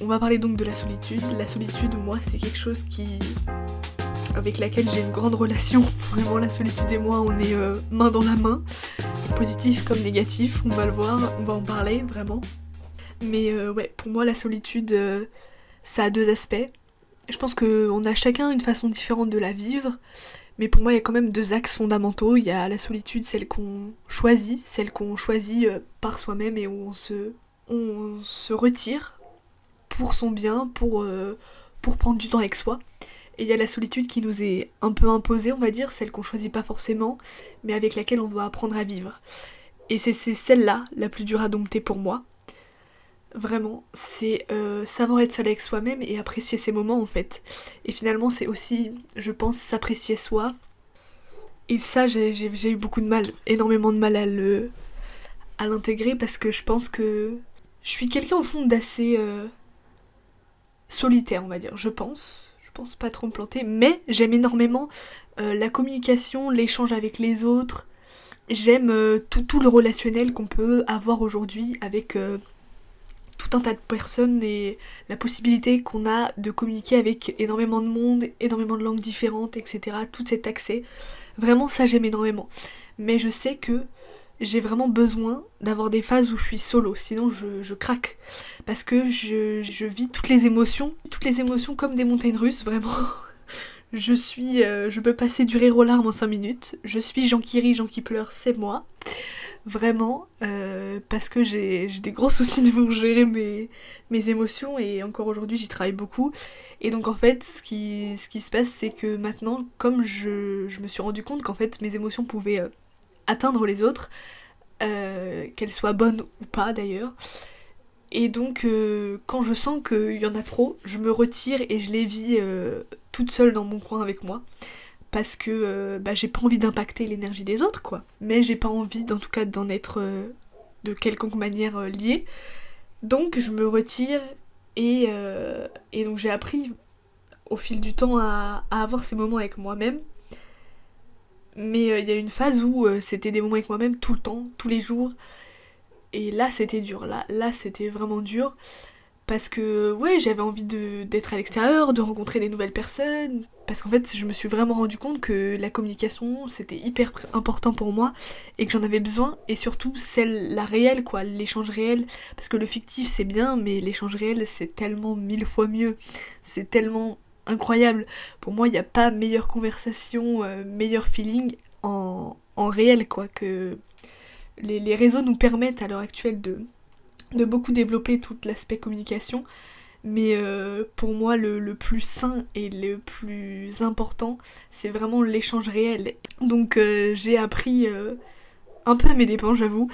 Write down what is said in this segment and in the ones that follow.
on va parler donc de la solitude. La solitude, moi, c'est quelque chose qui avec laquelle j'ai une grande relation. Vraiment, la solitude et moi, on est euh, main dans la main, positif comme négatif, on va le voir, on va en parler vraiment. Mais euh, ouais, pour moi, la solitude, euh, ça a deux aspects. Je pense qu'on a chacun une façon différente de la vivre, mais pour moi, il y a quand même deux axes fondamentaux. Il y a la solitude, celle qu'on choisit, celle qu'on choisit par soi-même et où on se, on se retire pour son bien, pour, pour prendre du temps avec soi. Et il y a la solitude qui nous est un peu imposée, on va dire, celle qu'on choisit pas forcément, mais avec laquelle on doit apprendre à vivre. Et c'est celle-là la plus dure à dompter pour moi. Vraiment, c'est euh, savoir être seul avec soi-même et apprécier ses moments en fait. Et finalement, c'est aussi, je pense, s'apprécier soi. Et ça, j'ai eu beaucoup de mal, énormément de mal à le à l'intégrer parce que je pense que je suis quelqu'un au fond d'assez euh, solitaire, on va dire, je pense pense pas trop me planter, mais j'aime énormément euh, la communication, l'échange avec les autres. J'aime euh, tout, le relationnel qu'on peut avoir aujourd'hui avec euh, tout un tas de personnes et la possibilité qu'on a de communiquer avec énormément de monde, énormément de langues différentes, etc. Tout cet accès. Vraiment ça j'aime énormément. Mais je sais que j'ai vraiment besoin d'avoir des phases où je suis solo, sinon je, craque. Parce que je, vis toutes les émotions, toutes les émotions comme des montagnes russes, vraiment. je suis. Euh, je peux passer du rire aux larmes en 5 minutes. Je suis Jean qui rit, Jean qui pleure, c'est moi. Vraiment, euh, parce que j'ai des gros soucis de gérer mes, mes émotions et encore aujourd'hui j'y travaille beaucoup. Et donc en fait, ce qui, ce qui se passe, c'est que maintenant, comme je, je, me suis rendu compte qu'en fait mes émotions pouvaient euh, atteindre les autres, euh, qu'elles soient bonnes ou pas d'ailleurs. Et donc euh, quand je sens qu'il y en a trop, je me retire et je les vis euh, toute seule dans mon coin avec moi. Parce que bah, j'ai pas envie d'impacter l'énergie des autres, quoi. Mais j'ai pas envie, en tout cas, d'en être de quelconque manière liée. Donc je me retire et, et donc j'ai appris au fil du temps à avoir ces moments avec moi-même mais euh, il y a une phase où euh, c'était des moments avec moi-même tout le temps, tous les jours. Et là c'était dur, là, là c'était vraiment dur. Parce que ouais, j'avais envie d'être à l'extérieur, de rencontrer des nouvelles personnes. Parce qu'en fait, je me suis vraiment rendu compte que la communication, c'était hyper important pour moi et que j'en avais besoin. Et surtout, celle, la réelle, quoi, l'échange réel. Parce que le fictif, c'est bien, mais l'échange réel, c'est tellement mille fois mieux. C'est tellement incroyable. Pour moi, il n'y a pas meilleure conversation, euh, meilleur feeling en, réel, quoi, que les, réseaux nous permettent à l'heure actuelle de, de beaucoup développer tout l'aspect communication. Mais euh, pour moi, le, plus sain et le plus important, c'est vraiment l'échange réel. Donc euh, j'ai appris, un peu à mes dépens, j'avoue,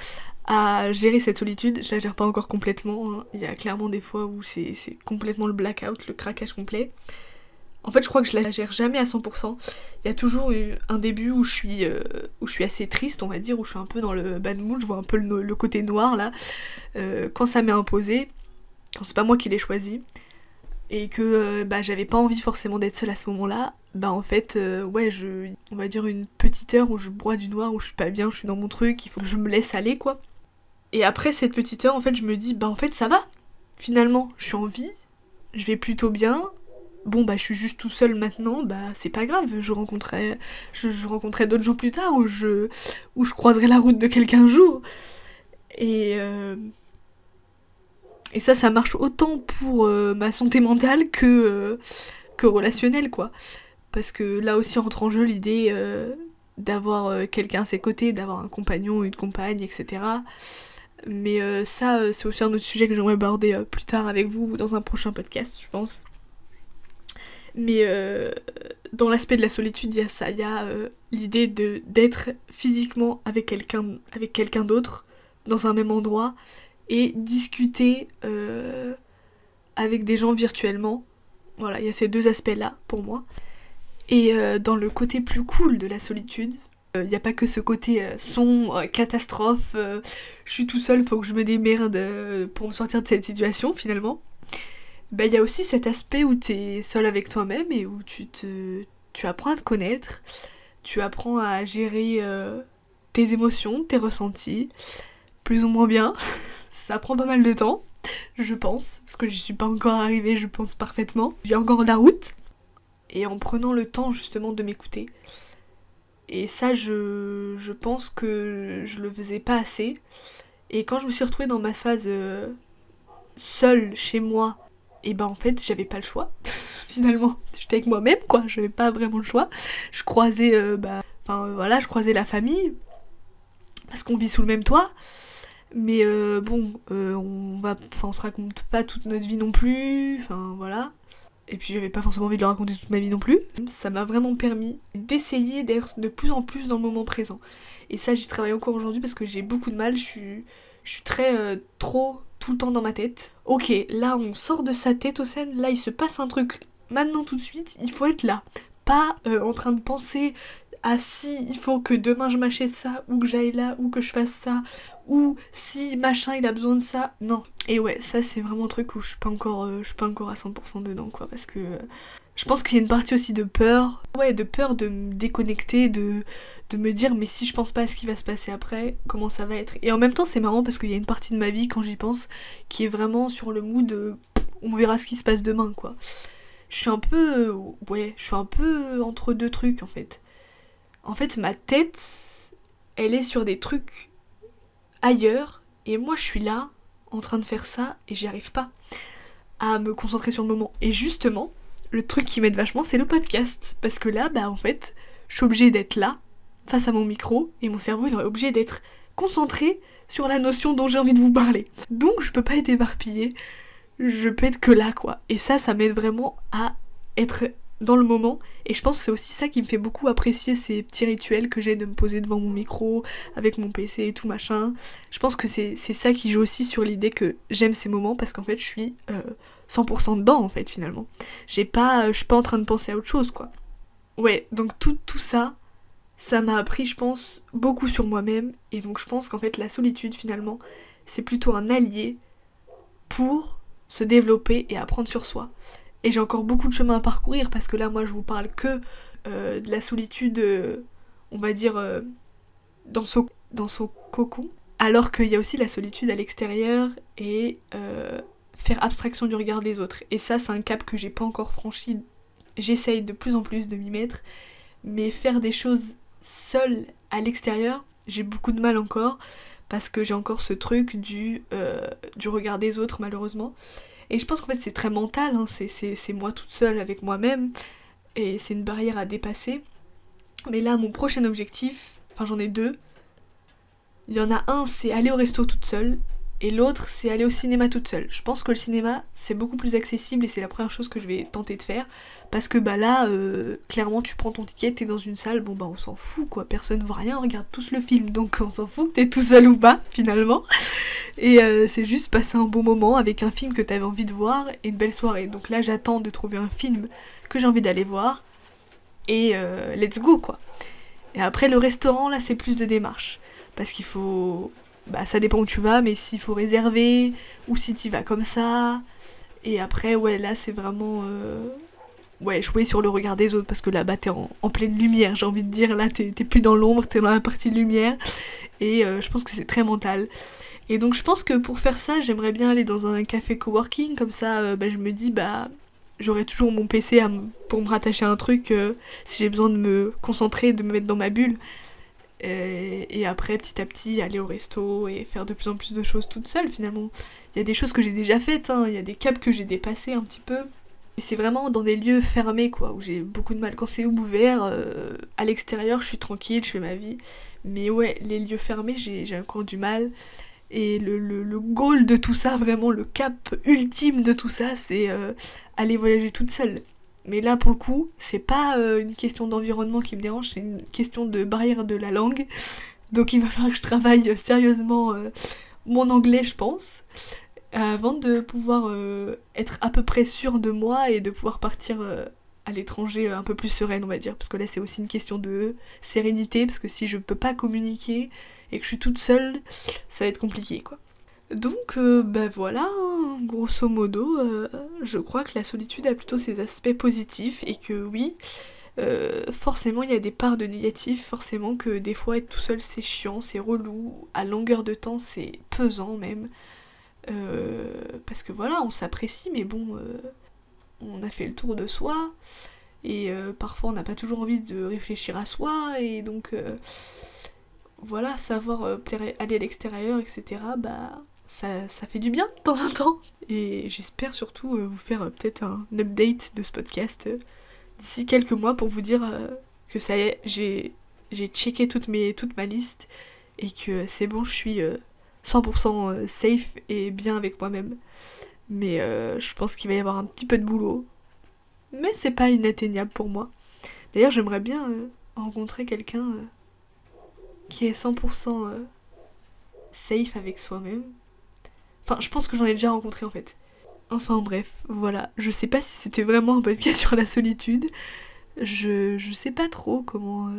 à gérer cette solitude. Je la gère pas encore complètement. Hein. Il y a clairement des fois où c'est complètement le blackout, le craquage complet. En fait, je crois que je la gère jamais à 100%. Il y a toujours eu un début où je suis, euh, où je suis assez triste, on va dire, où je suis un peu dans le bad mood, je vois un peu le, côté noir là. Euh, quand ça m'est imposé, quand c'est pas moi qui l'ai choisi, et que euh, bah, j'avais pas envie forcément d'être seule à ce moment-là, bah en fait, ouais, je, on va dire une petite heure où je broie du noir, où je suis pas bien, je suis dans mon truc, il faut que je me laisse aller quoi. Et après cette petite heure, en fait, je me dis, bah en fait, ça va. Finalement, je suis en vie, je vais plutôt bien, bon bah je suis juste tout seul maintenant, bah c'est pas grave, je rencontrerai, je, rencontrerai d'autres gens plus tard ou je, ou je croiserai la route de quelqu'un un jour. Et, euh, et ça, ça marche autant pour euh, ma santé mentale que, euh, que relationnelle quoi. Parce que là aussi rentre en jeu l'idée d'avoir quelqu'un à ses côtés, d'avoir un compagnon, une compagne, etc. Mais ça, c'est aussi un autre sujet que j'aimerais aborder plus tard avec vous dans un prochain podcast, je pense. Mais euh, dans l'aspect de la solitude, il y a ça, il y a euh, l'idée de d'être physiquement avec quelqu'un d'autre dans un même endroit et discuter euh, avec des gens virtuellement. Voilà, il y a ces deux aspects-là pour moi. Et dans le côté plus cool de la solitude, il n'y a pas que ce côté son, catastrophe, je suis tout seul, faut que je me démerde pour me sortir de cette situation finalement bah il y a aussi cet aspect où tu es seul avec toi-même et où tu te tu apprends à te connaître, tu apprends à gérer euh, tes émotions, tes ressentis, plus ou moins bien. Ça prend pas mal de temps, je pense, parce que j'y suis pas encore arrivée, je pense parfaitement. J'ai encore la route, et en prenant le temps justement de m'écouter. Et ça, je, je, pense que je le faisais pas assez. Et quand je me suis retrouvée dans ma phase euh, seule chez moi, et ben en fait, j'avais pas le choix. Finalement, j'étais avec moi-même, quoi. J'avais pas vraiment le choix. Je croisais, euh, bah, enfin voilà, je croisais la famille parce qu'on vit sous le même toit. Mais euh, bon, on va, enfin on se raconte pas toute notre vie non plus. Enfin voilà et puis j'avais pas forcément envie de le raconter toute ma vie non plus. Ça m'a vraiment permis d'essayer d'être de plus en plus dans le moment présent. Et ça j'y travaille encore aujourd'hui parce que j'ai beaucoup de mal, je suis, je suis très euh, trop tout le temps dans ma tête. Ok, là on sort de sa tête au scène, là il se passe un truc maintenant tout de suite, il faut être là. Pas euh, en train de penser à si il faut que demain je m'achète ça, ou que j'aille là, ou que je fasse ça, ou si machin il a besoin de ça. Non. Et ouais, ça c'est vraiment un truc où je suis pas encore, euh, suis pas encore à 100% dedans quoi, parce que euh, je pense qu'il y a une partie aussi de peur, ouais, de peur de me déconnecter, de, de me dire mais si je pense pas à ce qui va se passer après, comment ça va être? Et en même temps c'est marrant parce qu'il y a une partie de ma vie quand j'y pense qui est vraiment sur le mood de on verra ce qui se passe demain quoi. Je suis un peu, ouais, je suis un peu entre deux trucs en fait. En fait ma tête, elle est sur des trucs ailleurs et moi je suis là en train de faire ça et j'y arrive pas à me concentrer sur le moment. Et justement, le truc qui m'aide vachement, c'est le podcast. Parce que là, bah en fait, je suis obligée d'être là, face à mon micro, et mon cerveau il est obligé d'être concentré sur la notion dont j'ai envie de vous parler. Donc je peux pas être éparpillée, je peux être que là quoi. Et ça, ça m'aide vraiment à être dans le moment. Et je pense que c'est aussi ça qui me fait beaucoup apprécier ces petits rituels que j'ai de me poser devant mon micro, avec mon PC et tout machin. Je pense que c'est ça qui joue aussi sur l'idée que j'aime ces moments parce qu'en fait je suis 100% euh, dedans en fait finalement. J'ai pas, je suis pas en train de penser à autre chose quoi. Ouais, donc tout ça, ça m'a appris je pense beaucoup sur moi-même. Et donc je pense qu'en fait la solitude finalement c'est plutôt un allié pour se développer et apprendre sur soi. Et j'ai encore beaucoup de chemin à parcourir parce que là, moi, je vous parle que euh, de la solitude, euh, on va dire, euh, dans, son, dans son cocon. Alors qu'il y a aussi la solitude à l'extérieur et faire abstraction du regard des autres. Et ça, c'est un cap que j'ai pas encore franchi. J'essaye de plus en plus de m'y mettre. Mais faire des choses seule à l'extérieur, j'ai beaucoup de mal encore parce que j'ai encore ce truc du, du regard des autres malheureusement. Et je pense qu'en fait c'est très mental, hein. c'est moi toute seule avec moi-même, et c'est une barrière à dépasser. Mais là, mon prochain objectif, enfin j'en ai deux. Il y en a un, c'est aller au resto toute seule, et l'autre, c'est aller au cinéma toute seule. Je pense que le cinéma, c'est beaucoup plus accessible et c'est la première chose que je vais tenter de faire. Parce que bah là, euh, clairement, tu prends ton ticket, t'es dans une salle, bon bah on s'en fout quoi, personne voit rien, on regarde tous le film, donc on s'en fout que t'es tout seul ou pas, finalement. Et euh, c'est juste passer un bon moment avec un film que t'avais envie de voir et une belle soirée. Donc là, j'attends de trouver un film que j'ai envie d'aller voir. Et euh, let's go quoi. Et après, le restaurant, là, c'est plus de démarche. Parce qu'il faut. Bah, ça dépend où tu vas, mais s'il faut réserver, ou si tu vas comme ça. Et après, ouais, là, c'est vraiment ouais, jouer sur le regard des autres parce que là-bas t'es en, pleine lumière, j'ai envie de dire. Là t'es plus dans l'ombre, t'es dans la partie lumière. Et euh, je pense que c'est très mental. Et donc je pense que pour faire ça, j'aimerais bien aller dans un café coworking, comme ça euh, bah, je me dis bah j'aurai toujours mon PC pour me rattacher à un truc euh, si j'ai besoin de me concentrer, de me mettre dans ma bulle. Et, après petit à petit aller au resto et faire de plus en plus de choses toute seule finalement. Il y a des choses que j'ai déjà faites, hein. il y a des caps que j'ai dépassés un petit peu c'est vraiment dans des lieux fermés, quoi, où j'ai beaucoup de mal. Quand c'est ouvert, euh, à l'extérieur, je suis tranquille, je fais ma vie. Mais ouais, les lieux fermés, j'ai encore du mal. Et le, le, goal de tout ça, vraiment le cap ultime de tout ça, c'est euh, aller voyager toute seule. Mais là, pour le coup, c'est pas euh, une question d'environnement qui me dérange, c'est une question de barrière de la langue. Donc il va falloir que je travaille sérieusement mon anglais, je pense avant de pouvoir euh, être à peu près sûre de moi et de pouvoir partir euh, à l'étranger euh, un peu plus sereine on va dire parce que là c'est aussi une question de sérénité parce que si je peux pas communiquer et que je suis toute seule ça va être compliqué quoi donc bah voilà hein, grosso modo je crois que la solitude a plutôt ses aspects positifs et que oui forcément il y a des parts de négatif forcément que des fois être tout seul c'est chiant c'est relou à longueur de temps c'est pesant même parce que voilà, on s'apprécie, mais bon, on a fait le tour de soi. Et parfois on n'a pas toujours envie de réfléchir à soi. Et donc voilà, savoir aller à l'extérieur, etc. Bah ça, ça, fait du bien de temps en temps. Et j'espère surtout vous faire peut-être un update de ce podcast d'ici quelques mois pour vous dire que ça y est, j'ai checké toute, mes, toute ma liste et que c'est bon, je suis 100% euh, safe et bien avec moi-même. Mais euh, je pense qu'il va y avoir un petit peu de boulot. Mais c'est pas inatteignable pour moi. D'ailleurs, j'aimerais bien euh, rencontrer quelqu'un qui est 100% safe avec soi-même. Enfin, je pense que j'en ai déjà rencontré en fait. Enfin bref, voilà. Je sais pas si c'était vraiment un podcast sur la solitude. Je, je sais pas trop comment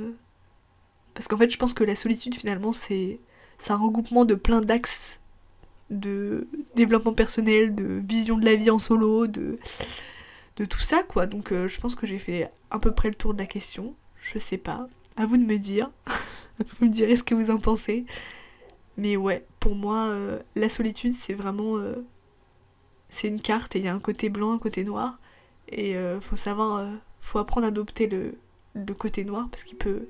parce qu'en fait, je pense que la solitude, finalement, c'est un regroupement de plein d'axes de développement personnel, de vision de la vie en solo, de, de tout ça, quoi. Donc, euh, je pense que j'ai fait à peu près le tour de la question. Je sais pas. À vous de me dire. vous me direz ce que vous en pensez. Mais ouais, pour moi, euh, la solitude, c'est vraiment. Euh, c'est une carte et il y a un côté blanc, un côté noir. Et faut savoir. faut apprendre à adopter le, le côté noir parce qu'il peut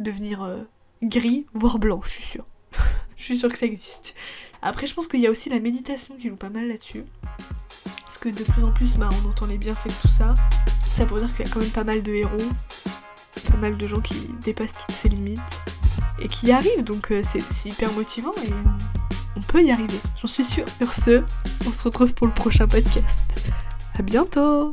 devenir euh, gris, voire blanc, je suis sûre. je suis sûre que ça existe. Après, je pense qu'il y a aussi la méditation qui joue pas mal là-dessus. Parce que de plus en plus, bah, on entend les bienfaits de tout ça. Ça pour dire qu'il y a quand même pas mal de héros, pas mal de gens qui dépassent toutes ces limites et qui y arrivent, donc euh, c'est hyper motivant et on peut y arriver, j'en suis sûre. Sur ce, on se retrouve pour le prochain podcast. À bientôt